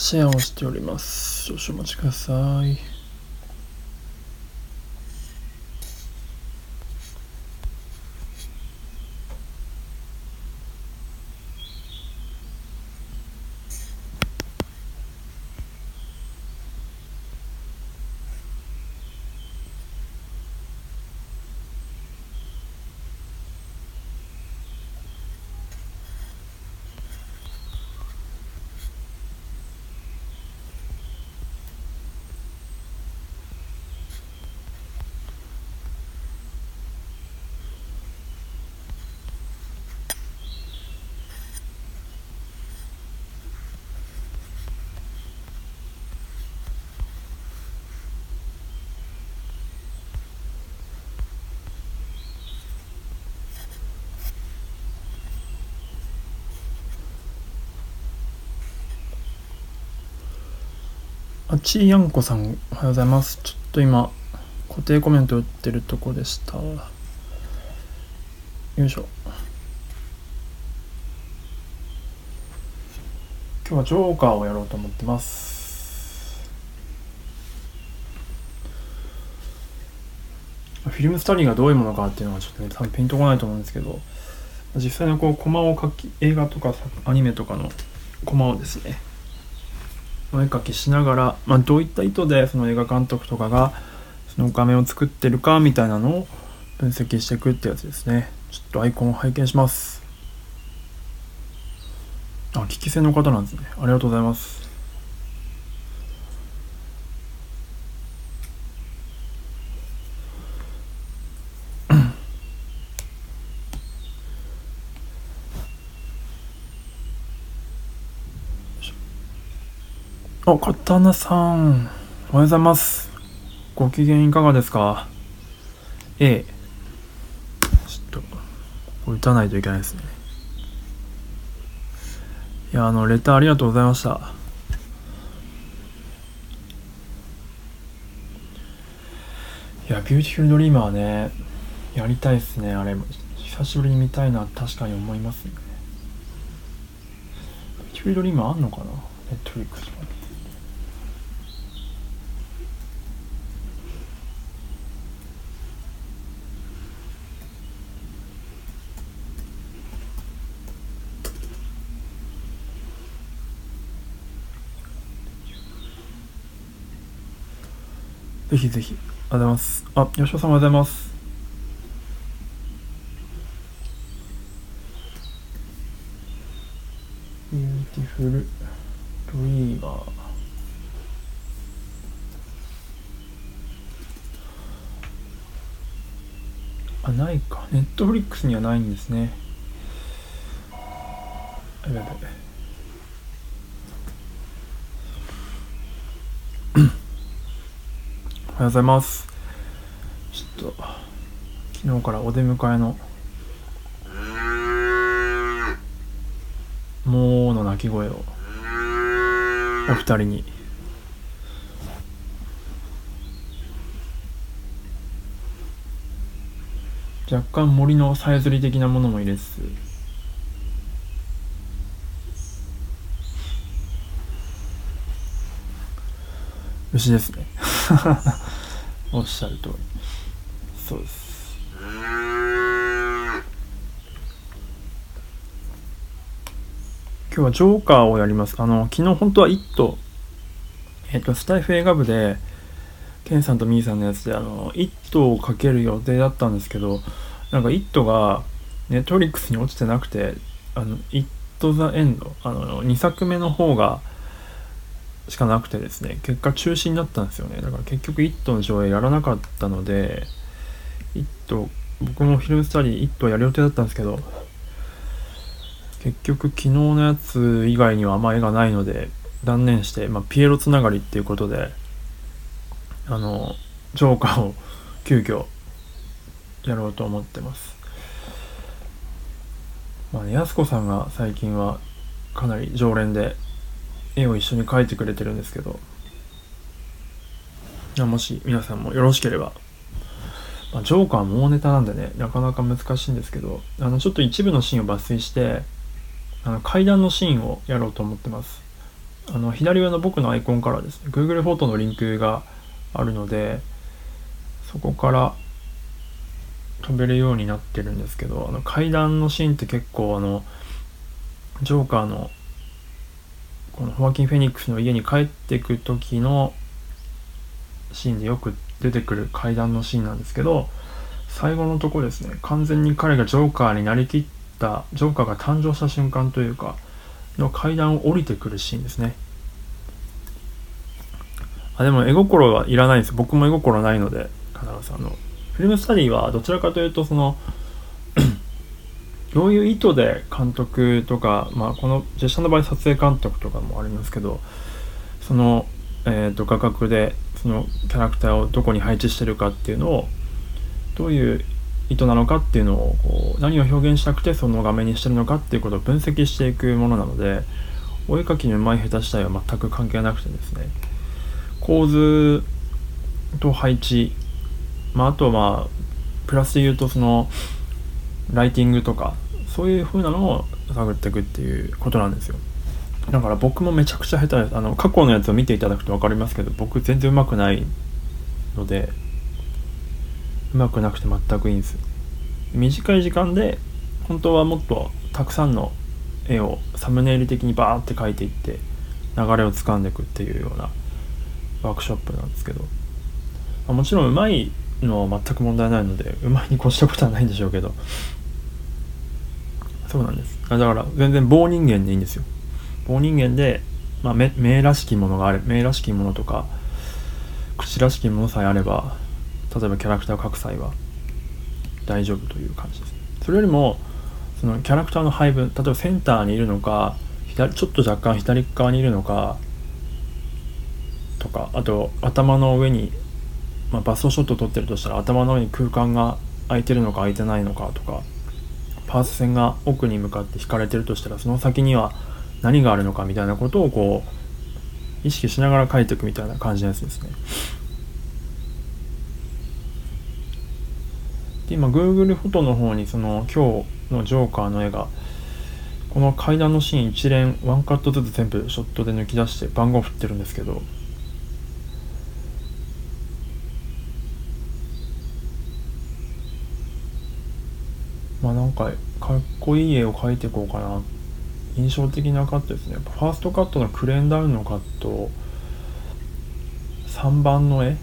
シェアをしております。少々お待ちください。あちやんこさんおはようございます。ちょっと今固定コメント打ってるとこでした。よいしょ。今日はジョーカーをやろうと思ってます。フィルムスタディがどういうものかっていうのはちょっとね多分ピンとこないと思うんですけど実際のこうコマを描き映画とかアニメとかのコマをですねお絵かきしながら、まあ、どういった意図でその映画監督とかがその画面を作ってるかみたいなのを分析していくってやつですね。ちょっとアイコンを拝見します。あ聞き戦の方なんですね。ありがとうございます。あ、刀さん。おはようございます。ご機嫌いかがですか？ええ。ちょっと、これ打たないといけないですね。いや、あの、レターありがとうございました。いや、ビューティフルドリーマーね、やりたいっすね、あれ。久しぶりに見たいな、確かに思いますね。ビューティフルドリーマーあんのかな？ Netflix ぜひぜひ。ありがとうございます。あ、吉尾さんおはようございます。ビューティフルドリーマー。あ、ないか。 Netflix にはないんですね。あやべやべ。おはようございます。ちょっと、昨日からお出迎えの、もうの鳴き声を、お二人に、若干森のさえずり的なものも入れつつ、牛ですね。おっしゃる通り。そうです。今日はジョーカーをやります。あの、昨日本当は「イット!」えっと、スタイフ映画部で、ケンさんとミーさんのやつで、あの、イットをかける予定だったんですけど、なんか、イットが、ネットリックスに落ちてなくて、あの、イット・ザ・エンド、あの、2作目の方が、しかなくてですね結果中止になったんですよねだから結局「イット!」の上映やらなかったので「イット!」僕もフィルスタディ「イット!」やる予定だったんですけど結局昨日のやつ以外にはあんま絵がないので断念して、まあ、ピエロつながりっていうことであのジョーカーを急遽やろうと思ってますまあねやす子さんが最近はかなり常連で絵を一緒に描いてくれてるんですけど。もし皆さんもよろしければ、まあ、ジョーカーも大ネタなんでねなかなか難しいんですけどあのちょっと一部のシーンを抜粋してあの階段のシーンをやろうと思ってます。あの左上の僕のアイコンからですね Google フォトのリンクがあるのでそこから飛べるようになってるんですけどあの階段のシーンって結構あのジョーカーのこのホワキン・フェニックスの家に帰ってく時のシーンでよく出てくる階段のシーンなんですけど最後のとこですね。完全に彼がジョーカーになりきったジョーカーが誕生した瞬間というかの階段を降りてくるシーンですね。あでも絵心はいらないんです。僕も絵心ないので必ずあのフィルムスタディはどちらかというとそのどういう意図で監督とか、まあ、この実写の場合撮影監督とかもありますけどその、えーと、画角でそのキャラクターをどこに配置してるかっていうのをどういう意図なのかっていうのをこう何を表現したくてその画面にしてるのかっていうことを分析していくものなのでお絵描きの上手い下手自体は全く関係なくてですね構図と配置、まあ、あとはまあプラスで言うとそのライティングとかそういう風なのを探っていくっていうことなんですよ。だから僕もめちゃくちゃ下手です。あの過去のやつを見ていただくと分かりますけど僕全然うまくないのでうまくなくて全くいいんです。短い時間で本当はもっとたくさんの絵をサムネイル的にバーって描いていって流れをつかんでいくっていうようなワークショップなんですけど、もちろんうまいのは全く問題ないのでうまいに越したことはないんでしょうけど。そうなんです。だから全然棒人間でいいんですよ。棒人間で、まあ、目目らしきものがある目らしきものとか口らしきものさえあれば例えばキャラクターを描く際は大丈夫という感じです。それよりもそのキャラクターの配分例えばセンターにいるのか左ちょっと若干左側にいるのかとかあと頭の上に、まあ、バストショットを撮ってるとしたら頭の上に空間が空いてるのか空いてないのかとかパース線が奥に向かって引かれてるとしたらその先には何があるのかみたいなことをこう意識しながら描いていくみたいな感じのやつですね。で今 Google フォトの方にその今日のジョーカーの絵がこの階段のシーン一連ワンカットずつ全部ショットで抜き出して番号振ってるんですけどまあなんかかっこいい絵を描いていこうかな。印象的なカットですね。ファーストカットのクレーンダウンのカット。3番の絵。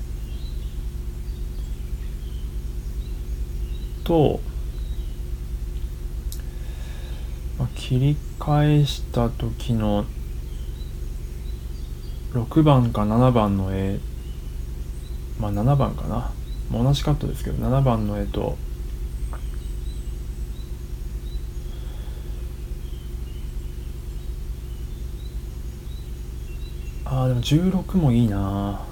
と、まあ、切り返した時の6番か7番の絵。まあ7番かな。同じカットですけど7番の絵とあでも16もいいな。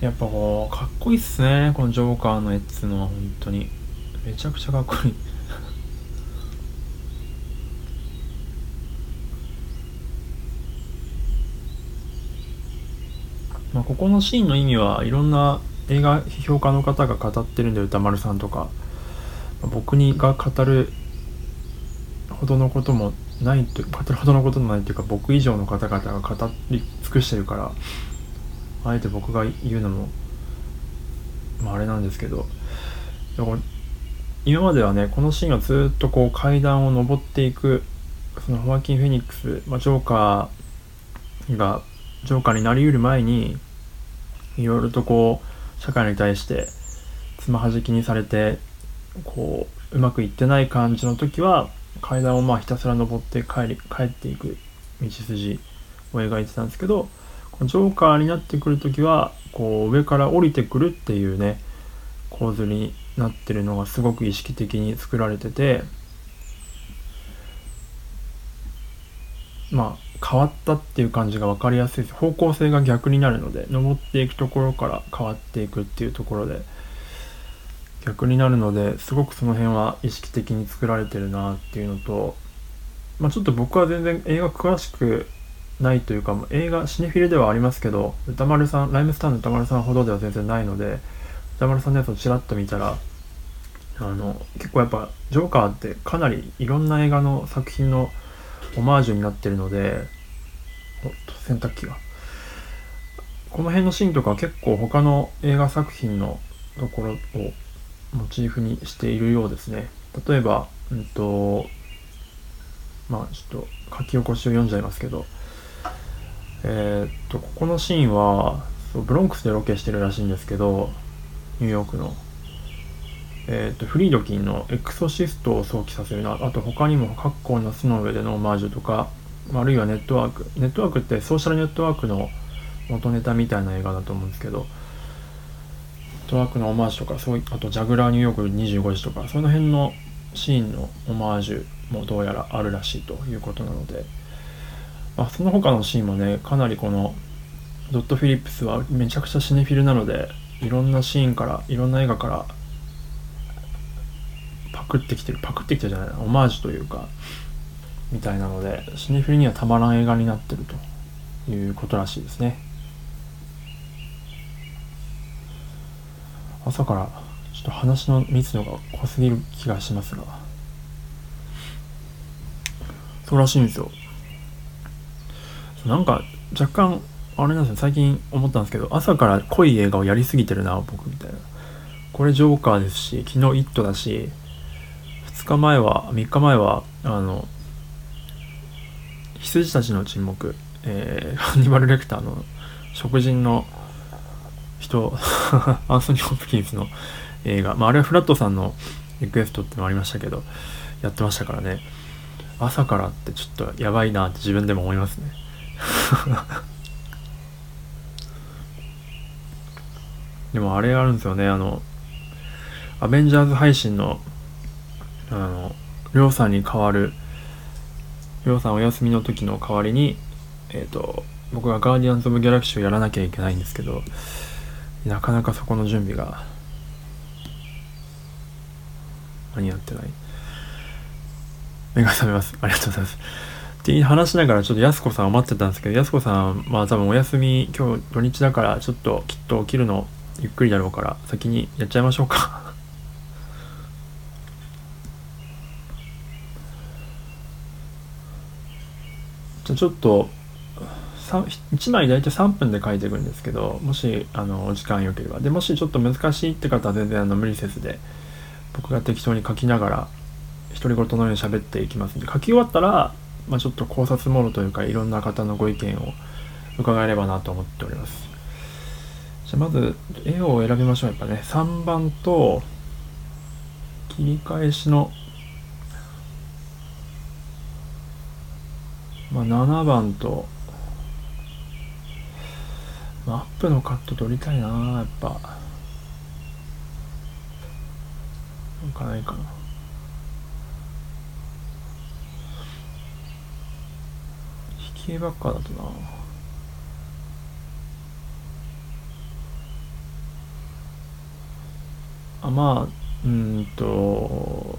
やっぱこうかっこいいっすねこのジョーカーの絵っつうのは本当に。めちゃくちゃかっこいい。まあここのシーンの意味はいろんな映画批評家の方が語ってるんで歌丸さんとか。僕にが語るほどのこともないと語るほどのこともないというか僕以上の方々が語り尽くしてるからあえて僕が言うのも、まあ、あれなんですけど今まではねこのシーンはずっとこう階段を上っていくそのホワキン・フェニックス、まあ、ジョーカーがジョーカーになりうる前にいろいろとこう社会に対してつまはじきにされてこううまくいってない感じの時は階段をまあひたすら登って帰り帰っていく道筋を描いてたんですけどジョーカーになってくる時はこう上から降りてくるっていうね構図になってるのがすごく意識的に作られててまあ変わったっていう感じが分かりやすいです。方向性が逆になるので登っていくところから変わっていくっていうところで逆になるのですごくその辺は意識的に作られてるなっていうのとまあちょっと僕は全然映画詳しくないというか映画シネフィルではありますけど歌丸さんライムスターの歌丸さんほどでは全然ないので歌丸さんのやつをちらっと見たらあの結構やっぱジョーカーってかなりいろんな映画の作品のオマージュになってるのでおっと洗濯機が。この辺のシーンとか結構他の映画作品のところをモチーフにしているようですね。例えばうんとまあちょっと書き起こしを読んじゃいますけどえー、っとここのシーンはそうブロンクスでロケしてるらしいんですけどニューヨークの。えーと、フリードキンのエクソシストを想起させるなあと他にも「格好の巣の上でのオマージュ」とかあるいはネットワーク。ネットワークってソーシャルネットワークの元ネタみたいな映画だと思うんですけどトワークのオマージュとかそういあとジャグラーニューヨーク25時とかその辺のシーンのオマージュもどうやらあるらしいということなので、まあ、その他のシーンもねかなりこのドット・フィリップスはめちゃくちゃシネフィルなのでいろんなシーンからいろんな映画からパクってきてるパクってきてるじゃないオマージュというかみたいなのでシネフィルにはたまらん映画になってるということらしいですね。朝からちょっと話の密度が濃すぎる気がしますが。そうらしいんですよ。なんか若干あれなんですよ。最近思ったんですけど朝から濃い映画をやりすぎてるな僕みたいな。これジョーカーですし昨日「イット!」だし2日前は3日前はあの羊たちの沈黙、えー、ハニバル・レクターの食人の人 アンソニー・ホプキンスの映画、まあ、あれはフラットさんのリクエストってのもありましたけどやってましたからね。朝からってちょっとやばいなって自分でも思いますね。でもあれあるんですよね。あのアベンジャーズ配信のあの、りょうさんに代わる、りょうさんお休みの時の代わりに、えっ、ー、と、僕がガーディアンズ・オブ・ギャラクシーをやらなきゃいけないんですけど、なかなかそこの準備が、間に合ってない。目が覚めます。ありがとうございます。って話しながらちょっとやすこさんを待ってたんですけど、やすこさん、まあ多分お休み、今日土日だからちょっときっと起きるのゆっくりだろうから先にやっちゃいましょうかじゃあちょっと1枚大体3分で書いていくんですけどもしあのお時間よければ。でもしちょっと難しいって方は全然あの無理せずで僕が適当に書きながら独り言のように喋っていきますんで書き終わったら、まあ、ちょっと考察モードというかいろんな方のご意見を伺えればなと思っております。じゃあまず絵を選びましょうやっぱね。3番と切り返しのまあ、7番と、アップのカット取りたいなやっぱ。なんかないかな。引き絵ばっかだとな。あまあうんと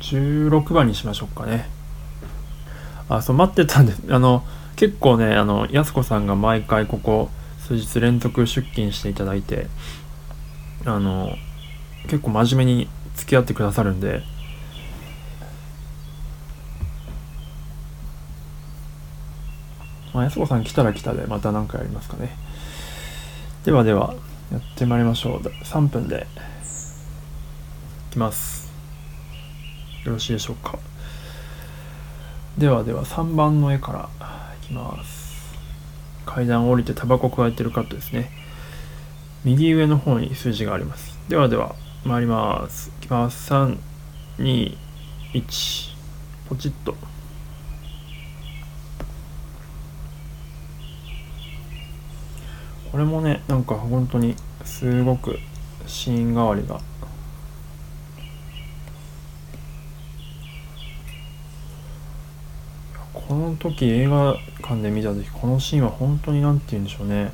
16番にしましょうかね。あ、そう、待ってたんで。あの、結構ね、あの、やすこさんが毎回ここ数日連続出勤していただいて、あの、結構真面目に付き合ってくださるんで、まあ、やすこさん来たら来たで、また何かやりますかね。ではでは、やってまいりましょう。3分で、いきます。よろしいでしょうか。ではでは3番の絵からきます。階段を降りてタバコ加えてるカットですね。右上の方に数字があります。ではでは参ります。いきます。321ポチッと。これもねなんか本当にすごくシーン代わりがこの時映画館で見た時このシーンは本当に何て言うんでしょうね。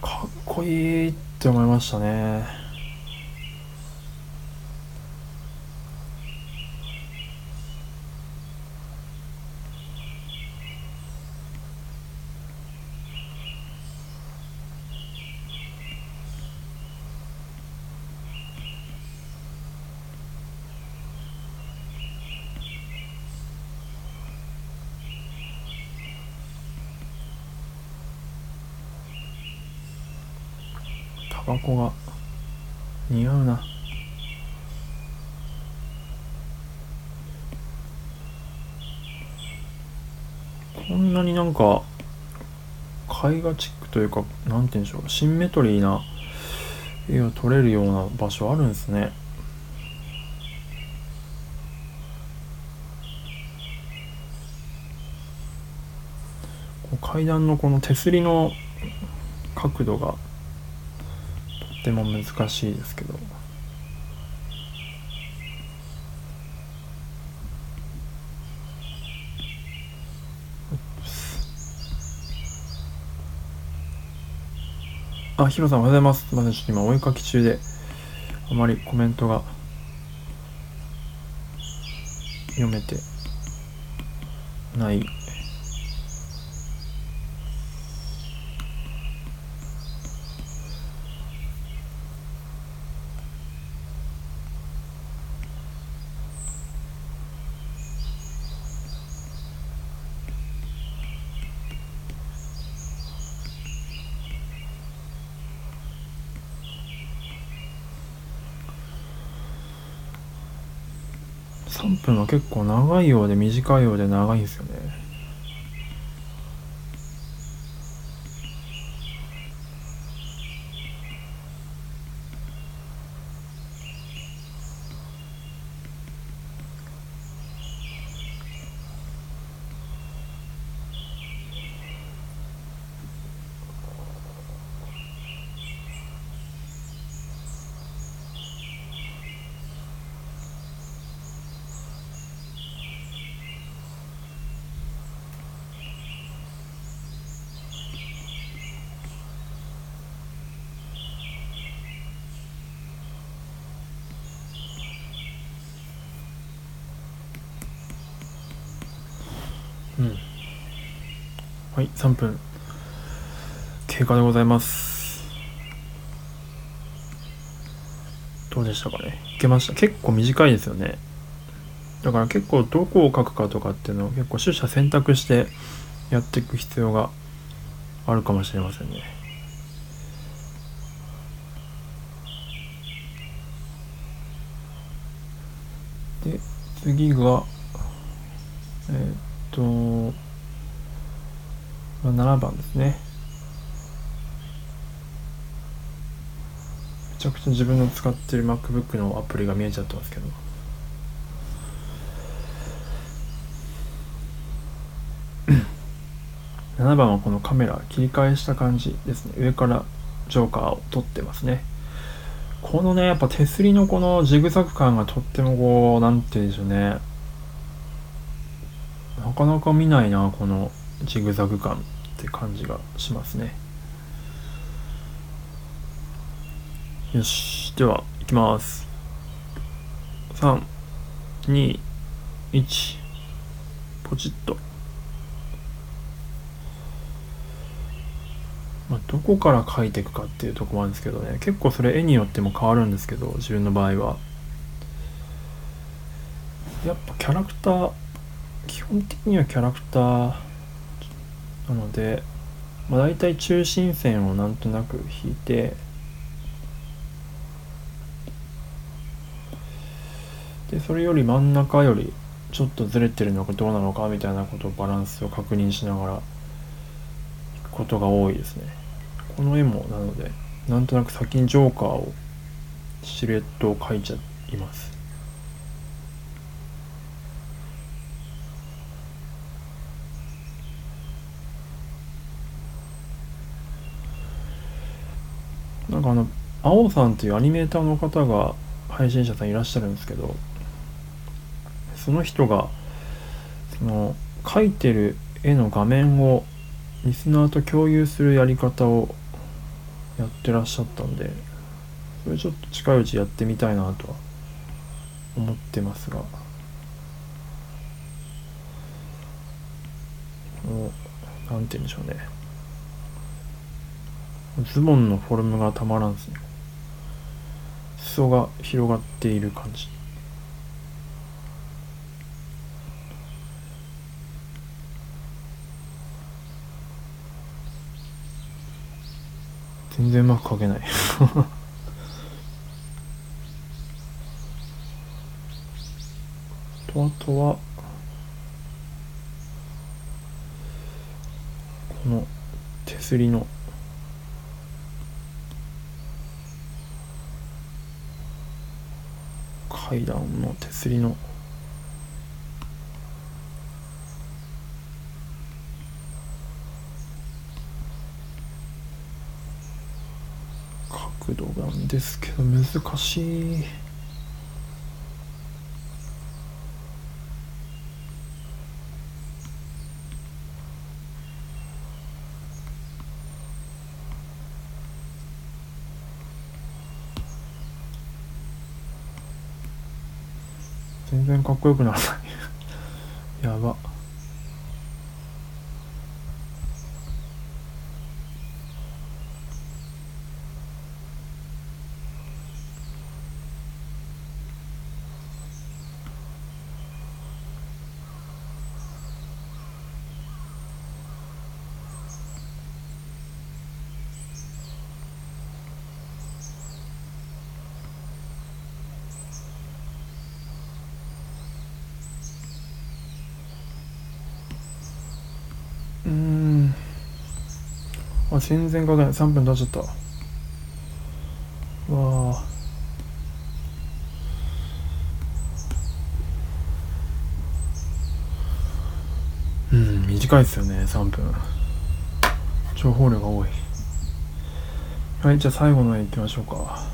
かっこいいって思いましたね。タバコが似合うな。こんなになんか絵画チックというかなんて言うんでしょうシンメトリーな絵を撮れるような場所あるんですね。階段のこの手すりの角度がても難しいですけどあ、ヒロさんおはようございます。すみません、ちょっと今お絵かき中で、あまりコメントが読めてない3分は結構長いようで短いようで長いんですよね。3分。経過でございます。どうでしたかね。いけました。結構短いですよね。だから結構どこを書くかとかっていうのを結構取捨選択してやっていく必要があるかもしれませんね。で次がえーと7番ですね。めちゃくちゃ自分の使ってる MacBook のアプリが見えちゃってますけど。7番はこのカメラ切り返した感じですね。上からジョーカーを撮ってますね。このねやっぱ手すりのこのジグザグ感がとってもこうなんて言うんでしょうね。なかなか見ないなこのジグザグ感って感じがしますね。よしでは行きます。321ポチッと。まあ、どこから描いていくかっていうとこもあるんですけどね。結構それ絵によっても変わるんですけど自分の場合は。やっぱキャラクター基本的にはキャラクターなので、まあ、大体中心線をなんとなく引いてでそれより真ん中よりちょっとずれてるのかどうなのかみたいなことをバランスを確認しながらいくことが多いですね。この絵もなのでなんとなく先にジョーカーをシルエットを描いちゃいます。なんかあの青さんっていうアニメーターの方が配信者さんいらっしゃるんですけどその人がその描いてる絵の画面をリスナーと共有するやり方をやってらっしゃったんでそれちょっと近いうちやってみたいなとは思ってますが。もうなんて言うんでしょうね。ズボンのフォルムがたまらんすね。裾が広がっている感じ。全然うまく書けない。とあとはこの手すりの階段の手すりの角度なんですけど難しい。全然かっこよくならないやばうーんあ全然かない。3分経っちゃった。わあ。うん短いですよね3分。情報量が多い。はいじゃあ最後の絵いきましょうか。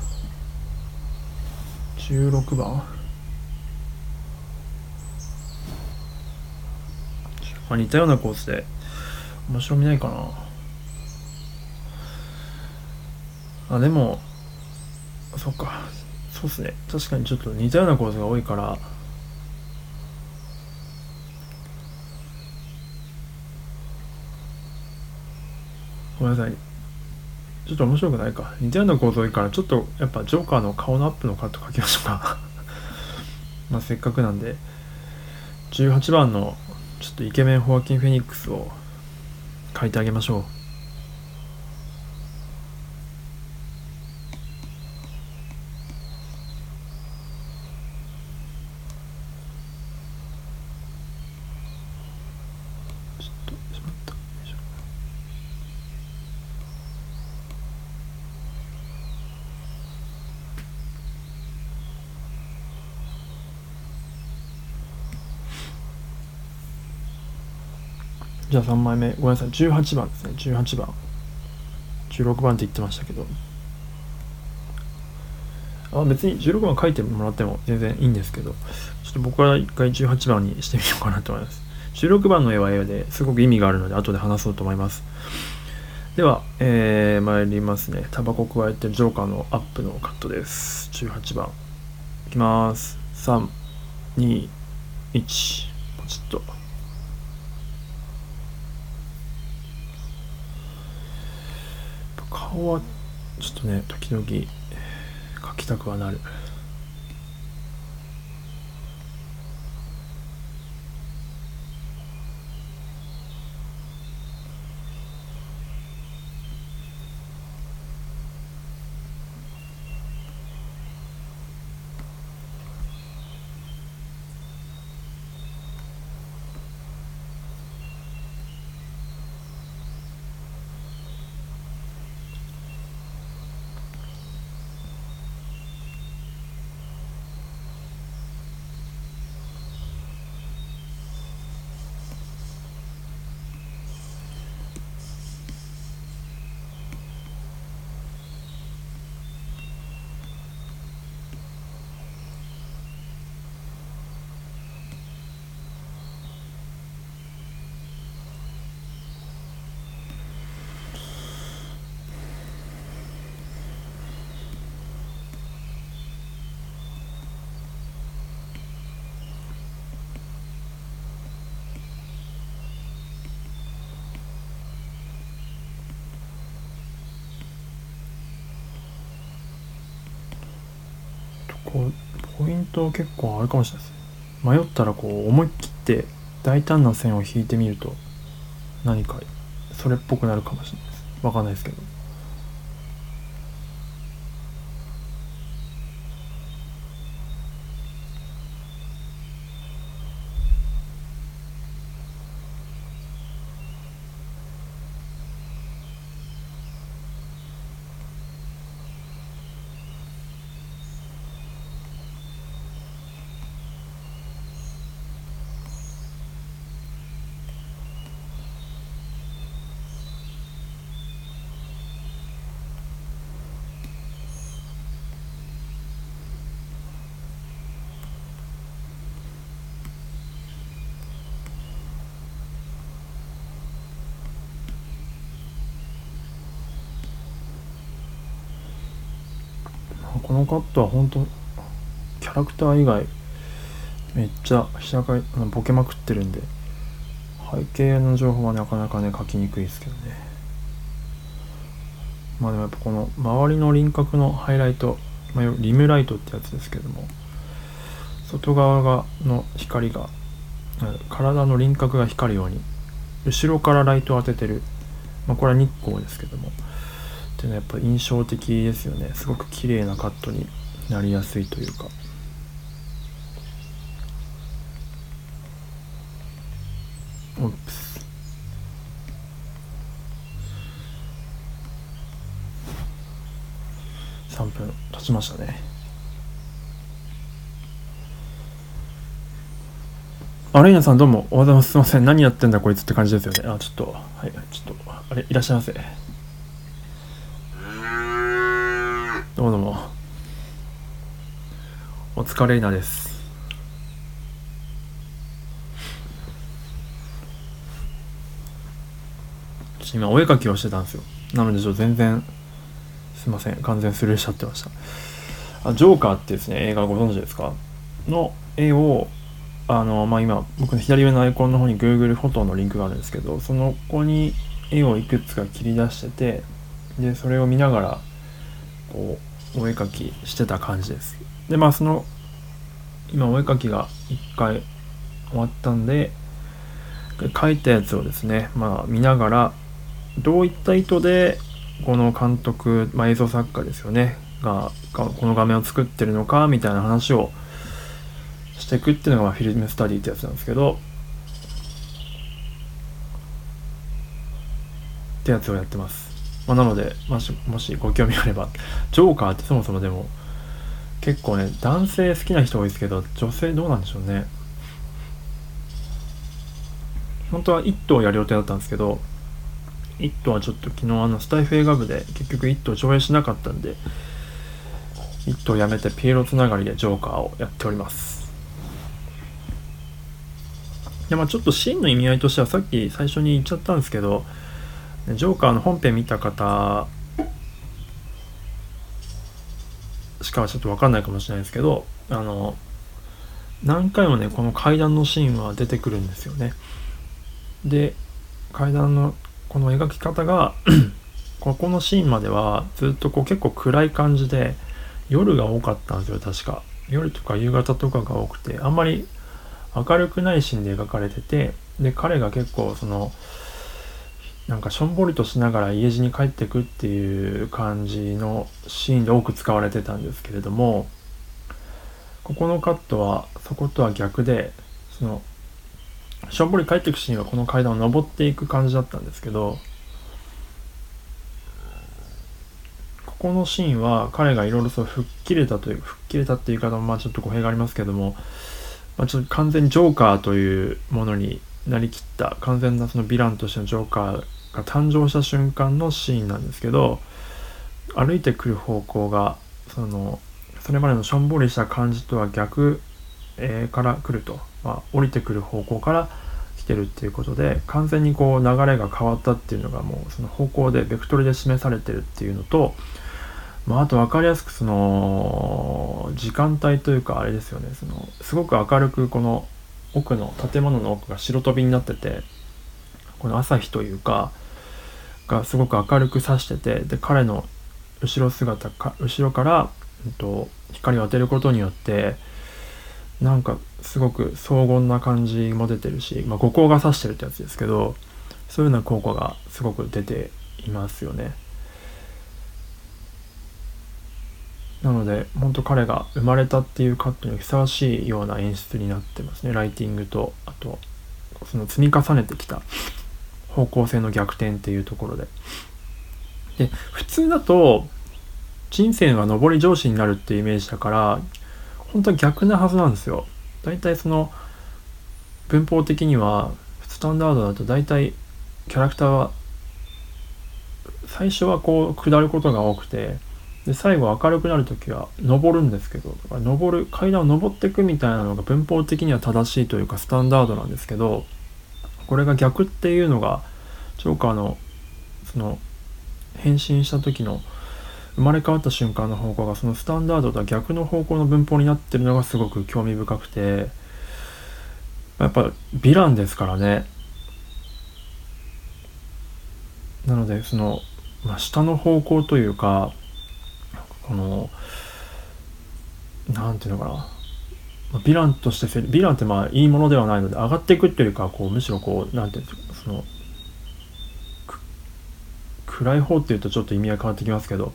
16番。あ似たようなコースで。面白みないかな。あでもそっか。そうっすね。確かにちょっと似たようなコースが多いから。ごめんなさい。ちょっと面白くないか。似たような構造多いからちょっとやっぱジョーカーの顔のアップのカット書きましょうか。まあせっかくなんで。18番のちょっとイケメンホアキン・フェニックスを書いてあげましょうちょっとしまったよいしょじゃあ3枚目。ごめんなさい。18番ですね。18番。16番って言ってましたけど。あ別に16番書いてもらっても全然いいんですけど。ちょっと僕は一回18番にしてみようかなと思います。16番の絵は絵ですごく意味があるので後で話そうと思います。では、えー、参りますね。タバコ加えてジョーカーのアップのカットです。18番。いきます。321ポチッと。顔はちょっとね時々描きたくはなるこうポイント結構あるかもしれないです迷ったらこう思い切って大胆な線を引いてみると何かそれっぽくなるかもしれないです。分かんないですけど。このカットは本当キャラクター以外めっちゃ下がボケまくってるんで背景の情報はなかなかね書きにくいですけどね。まあでもやっぱこの周りの輪郭のハイライト、まあ、リムライトってやつですけども外側がの光が体の輪郭が光るように後ろからライトを当ててる、まあ、これは日光ですけどもていうのはやっぱ印象的ですよね。すごく綺麗なカットになりやすいというか。オプス。3分経ちましたね。あレイナさんどうも。おはようございます。すいません。何やってんだこいつって感じですよね。あちょっと。はいちょっと。あれいらっしゃいませ。どうもどうも。お疲れいなです。今お絵描きをしてたんですよ。なのでちょっと全然すいません。完全スルーしちゃってました。あジョーカーってですね映画ご存知ですか？の絵をあのまあ今僕の左上のアイコンの方に Google フォトのリンクがあるんですけどその子に絵をいくつか切り出しててでそれを見ながらお絵描きしてた感じです。でまあその今お絵描きが1回終わったんで描いたやつをですねまあ見ながらどういった意図でこの監督、まあ、映像作家ですよねがこの画面を作ってるのかみたいな話をしていくっていうのがフィルムスタディってやつなんですけどってやつをやってます、まあ、なのでもしもしご興味あればジョーカーってそもそもでも結構ね男性好きな人多いですけど女性どうなんでしょうね本当は1頭やる予定だったんですけど「イット!」はちょっと昨日あのスタイフ映画部で結局「イット!」上映しなかったんで「イット!」をやめてピエロつながりでジョーカーをやっておりますでまあちょっとシーンの意味合いとしてはさっき最初に言っちゃったんですけどジョーカーの本編見た方しかはちょっと分かんないかもしれないですけどあの何回もねこの階段のシーンは出てくるんですよね。で階段のこの描き方が ここのシーンまではずっとこう結構暗い感じで夜が多かったんですよ確か。夜とか夕方とかが多くてあんまり明るくないシーンで描かれててで彼が結構そのなんかしょんぼりとしながら家路に帰ってくっていう感じのシーンで多く使われてたんですけれどもここのカットはそことは逆でそのしょんぼり帰ってくシーンはこの階段を登っていく感じだったんですけどここのシーンは彼がいろいろそう吹っ切れたという吹っ切れたっていう言い方もまあちょっと語弊がありますけども、まあ、ちょっと完全にジョーカーというものになりきった完全なそのヴィランとしてのジョーカーが誕生した瞬間のシーンなんですけど歩いてくる方向がそのそれまでのしょんぼりした感じとは逆、え、から来ると。まあ、降りてくる方向から来てるっていうことで完全にこう流れが変わったっていうのがもうその方向でベクトルで示されてるっていうのと、まあ、あと分かりやすくその時間帯というかあれですよね。そのすごく明るくこの奥の建物の奥が白飛びになっててこの朝日というかがすごく明るく差しててで彼の後ろ姿か後ろから、えっと、光を当てることによってなんかすごく荘厳な感じも出てるし、まあ、五光が指してるってやつですけどそういうような効果がすごく出ていますよね。なので本当彼が生まれたっていうカットにふさわしいような演出になってますねライティングとあとその積み重ねてきた方向性の逆転っていうところで。で普通だと人生が上り上司になるっていうイメージだから本当は逆なはずなんですよ。大体その文法的にはスタンダードだと大体キャラクターは最初はこう下ることが多くてで最後明るくなる時は登るんですけど登る階段を登っていくみたいなのが文法的には正しいというかスタンダードなんですけどこれが逆っていうのがジョーカーのその変身した時の生まれ変わった瞬間の方向がそのスタンダードとは逆の方向の文法になってるのがすごく興味深くてやっぱヴィランですからね。なのでその、まあ、下の方向というかこの何て言うのかな。ヴィランとしてヴィランってまあいいものではないので上がっていくっていうかこうむしろこう何て言うんですかその暗い方っていうとちょっと意味合い変わってきますけど、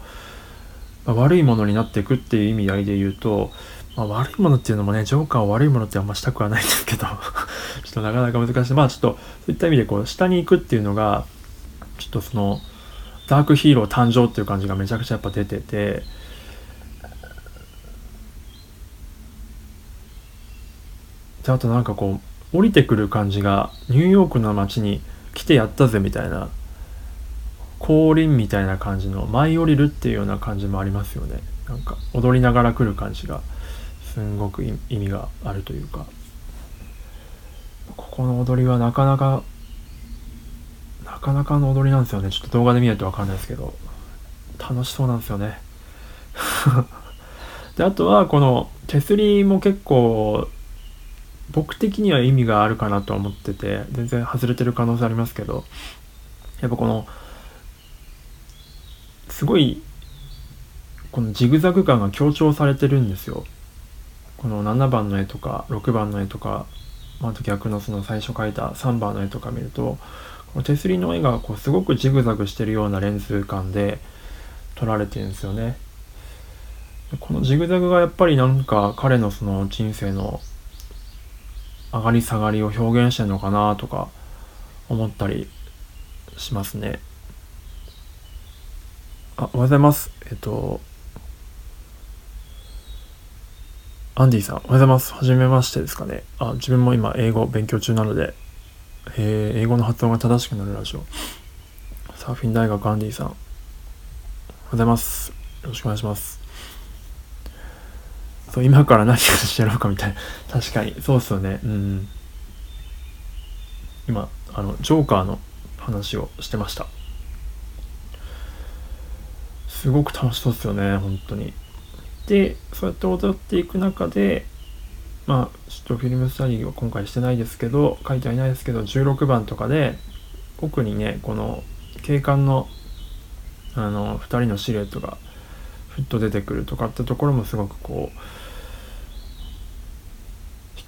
まあ、悪いものになっていくっていう意味合いで言うと、まあ、悪いものっていうのもねジョーカーを悪いものってあんましたくはないんですけど ちょっとなかなか難しい。まあちょっとそういった意味でこう下に行くっていうのがちょっとそのダークヒーロー誕生っていう感じがめちゃくちゃやっぱ出ててであとなんかこう降りてくる感じがニューヨークの街に来てやったぜみたいな降臨みたいな感じの舞い降りるっていうような感じもありますよね。なんか踊りながら来る感じがすんごく意味があるというか。ここの踊りはなかなかなかなかの踊りなんですよね。ちょっと動画で見ないと分かんないですけど。楽しそうなんですよね。であとはこの手すりも結構僕的には意味があるかなと思ってて全然外れてる可能性ありますけどやっぱこのすごいこのジグザグ感が強調されてるんですよ。この7番の絵とか6番の絵とかあと逆のその最初描いた3番の絵とか見るとこの手すりの絵がこうすごくジグザグしてるようなレンズ感で撮られてるんですよね。このジグザグがやっぱりなんか彼のその人生の上がり下がりを表現してるのかなとか思ったりしますね。あ、おはようございます。えっと、アンディさん、おはようございます。はじめましてですかね。あ、自分も今英語勉強中なので、えー、英語の発音が正しくなるラジオ。サーフィン大学アンディさん、おはようございます。よろしくお願いします。そう今から何をしてやろうかみたいな。確かに。そうっすよね。うん。今あのジョーカーの話をしてました。すごく楽しそうっすよね本当に。でそうやって踊っていく中でまあちょっとフィルムスタディは今回してないですけど書いてはいないですけど16番とかで奥にねこの警官のあの2人のシルエットがふっと出てくるとかってところもすごくこう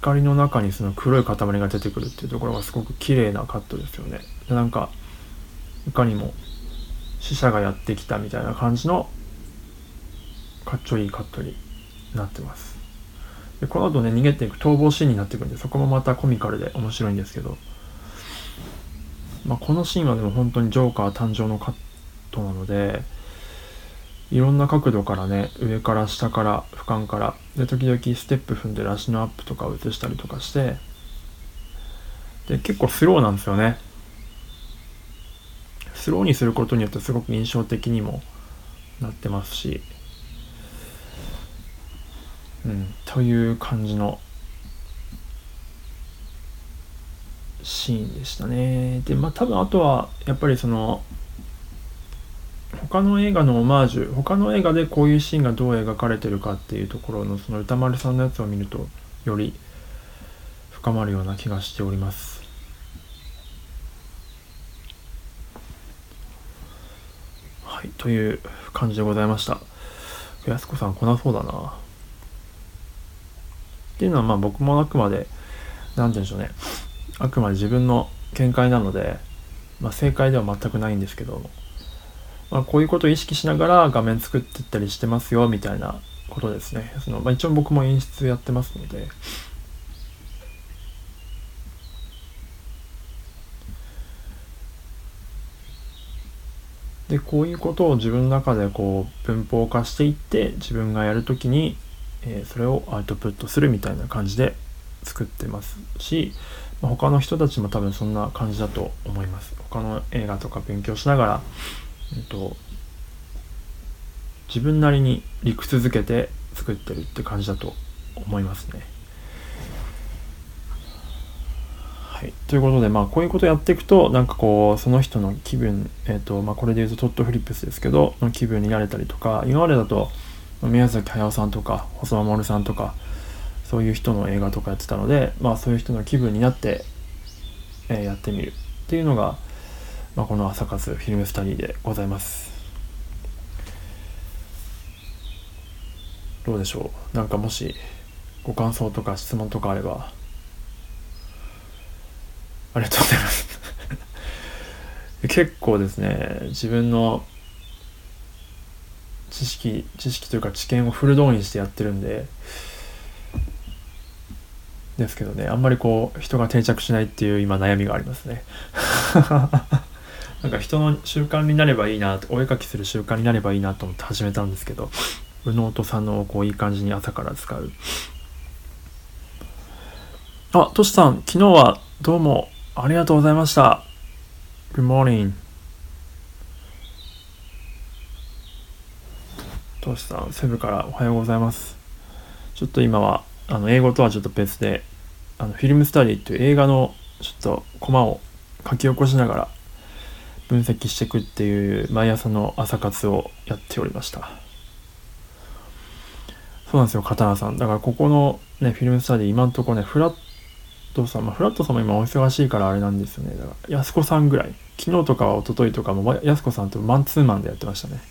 光の中にその黒い塊が出てくるっていうところがすごく綺麗なカットですよね。でなんかいかにも死者がやってきたみたいな感じのかっちょいいカットになってます。でこの後ね逃げていく逃亡シーンになっていくんでそこもまたコミカルで面白いんですけど、まあ、このシーンはでも本当にジョーカー誕生のカットなのでいろんな角度からね上から下から俯瞰から。で時々ステップ踏んで足のアップとかを映したりとかして。で結構スローなんですよね。スローにすることによってすごく印象的にもなってますし。うんという感じのシーンでしたね。でまあ多分あとはやっぱりその他の映画のオマージュ他の映画でこういうシーンがどう描かれてるかっていうところのその歌丸さんのやつを見るとより深まるような気がしております。はいという感じでございました。安子さん来なそうだな。っていうのはまあ僕もあくまで何て言うんでしょうね。あくまで自分の見解なので、まあ、正解では全くないんですけど。まあ、こういうことを意識しながら画面作っていったりしてますよみたいなことですね。そのまあ、一応僕も演出やってますので。でこういうことを自分の中でこう文法化していって自分がやるときに、えー、それをアウトプットするみたいな感じで作ってますし、まあ、他の人たちも多分そんな感じだと思います他の映画とか勉強しながらえっと、自分なりに理屈づけて作ってるって感じだと思いますね。はい、ということで、まあ、こういうことやっていくと、なんかこう、その人の気分、えっ、ー、と、まあ、これで言うとトットフリップスですけど、の気分になれたりとか、今までだと、宮崎駿さんとか、細間守さんとか、そういう人の映画とかやってたので、まあ、そういう人の気分になって、えー、やってみるっていうのが、まあ、この朝活フィルムスタディでございます。どうでしょう？なんかもしご感想とか質問とかあれば。ありがとうございます。結構ですね自分の知識知識というか知見をフル動員してやってるんで。ですけどねあんまりこう人が定着しないっていう今悩みがありますね。なんか人の習慣になればいいなお絵描きする習慣になればいいなと思って始めたんですけど右脳と左脳をこういい感じに朝から使う。あトシさん昨日はどうもありがとうございました。Good morning トシさんセブからおはようございます。ちょっと今はあの英語とはちょっと別であのフィルムスタディという映画のちょっとコマを書き起こしながら分析していくっていう毎朝の朝活をやっておりました。そうなんですよ刀さん。だからここのねフィルムスタディ今んとこねフラットさん、まあ、フラットさんも今お忙しいからあれなんですよね。だから安子さんぐらい。昨日とか一昨日とかも安子さんとマンツーマンでやってましたね。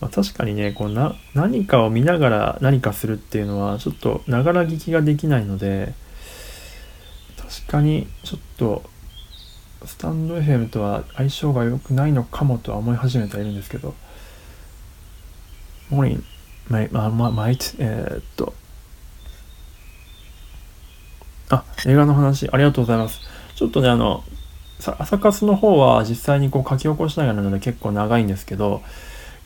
まあ、確かにねこうな何かを見ながら何かするっていうのはちょっとながら聞きができないので確かにちょっとスタンド FM とは相性が良くないのかもとは思い始めてはいるんですけどモリンマイマママイえー、っとあ映画の話ありがとうございます。ちょっとねあの朝活の方は実際にこう書き起こしながらなので結構長いんですけど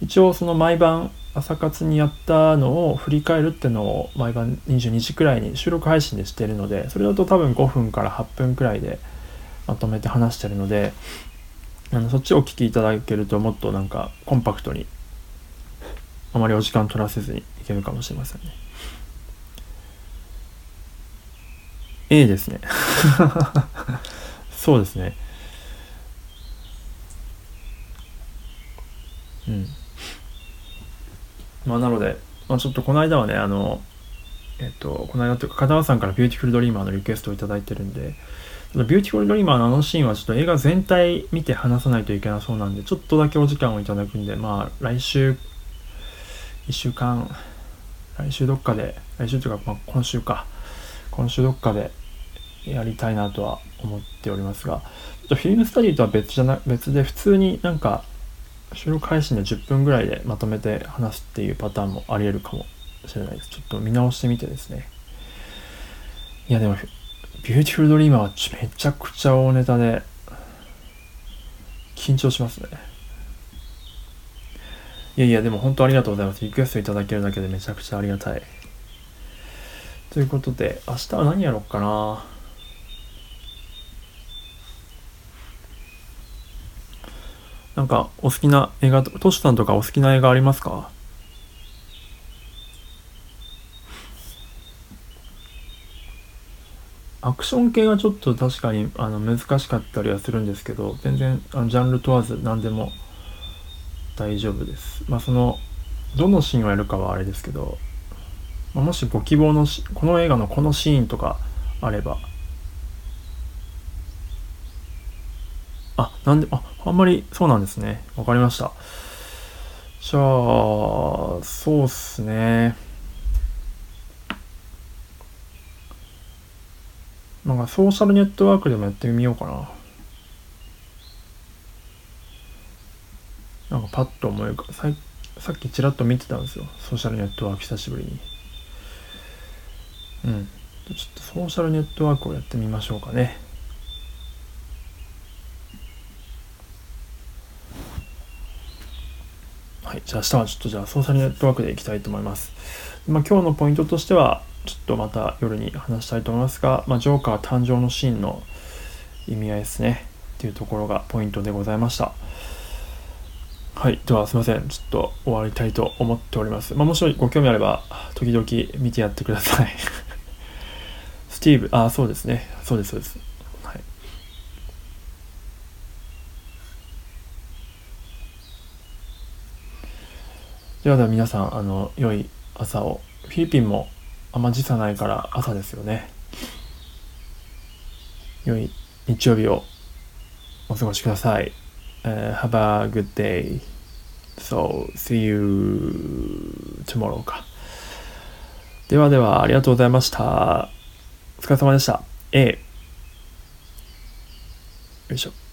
一応その毎晩朝活にやったのを振り返るってのを毎晩22時くらいに収録配信でしてるのでそれだと多分5分から8分くらいでまとめて話してるのであのそっちをお聞きいただけるともっとなんかコンパクトにあまりお時間取らせずにいけるかもしれませんね。A ですね。そうですね。うん。まあ、なので、まあ、ちょっとこの間はね、あの、えっと、この間というか、片輪さんからビューティフルドリーマーのリクエストを頂いてるんで、ビューティフルドリーマーのあのシーンはちょっと映画全体見て話さないといけなそうなんで、ちょっとだけお時間をいただくんで、まあ、来週、1週間、来週どっかで、来週というか、まあ、今週か、今週どっかでやりたいなとは思っておりますが、ちょっとフィルムスタディとは別じゃな、別で普通になんか、収録配信で10分ぐらいでまとめて話すっていうパターンもありえるかもしれないです。ちょっと見直してみてですね。いやでも、ビューティフルドリーマーはめちゃくちゃ大ネタで、緊張しますね。いやいや、でも本当ありがとうございます。リクエストいただけるだけでめちゃくちゃありがたい。ということで、明日は何やろうかな。なんかお好きな映画、トシさんとかお好きな映画ありますか？アクション系はちょっと確かにあの難しかったりはするんですけど、全然あのジャンル問わず何でも大丈夫です。まあその、どのシーンをやるかはあれですけど、まあ、もしご希望のこの映画のこのシーンとかあれば、あ、なんで、あ、あんまりそうなんですね。わかりました。じゃあ、そうっすね。なんかソーシャルネットワークでもやってみようかな。なんかパッと思い浮かささっきちらっと見てたんですよ。ソーシャルネットワーク久しぶりに。うん。ちょっとソーシャルネットワークをやってみましょうかね。はい、じゃあ明日はちょっとじゃあソーシャルネットワークでいきたいと思います。まあ、今日のポイントとしては、ちょっとまた夜に話したいと思いますが、まあ、ジョーカー誕生のシーンの意味合いですね。っていうところがポイントでございました。はい。では、すいません。ちょっと終わりたいと思っております。まあ、もしご興味あれば、時々見てやってください。スティーブ、あ、そうですね。そうです、そうです。ではでは皆さん、あの、良い朝を。フィリピンもあんま時差ないから朝ですよね。良い日曜日をお過ごしください。Uh, have a good day. So, see you tomorrow か。ではでは、ありがとうございました。お疲れ様でした。A。よいしょ。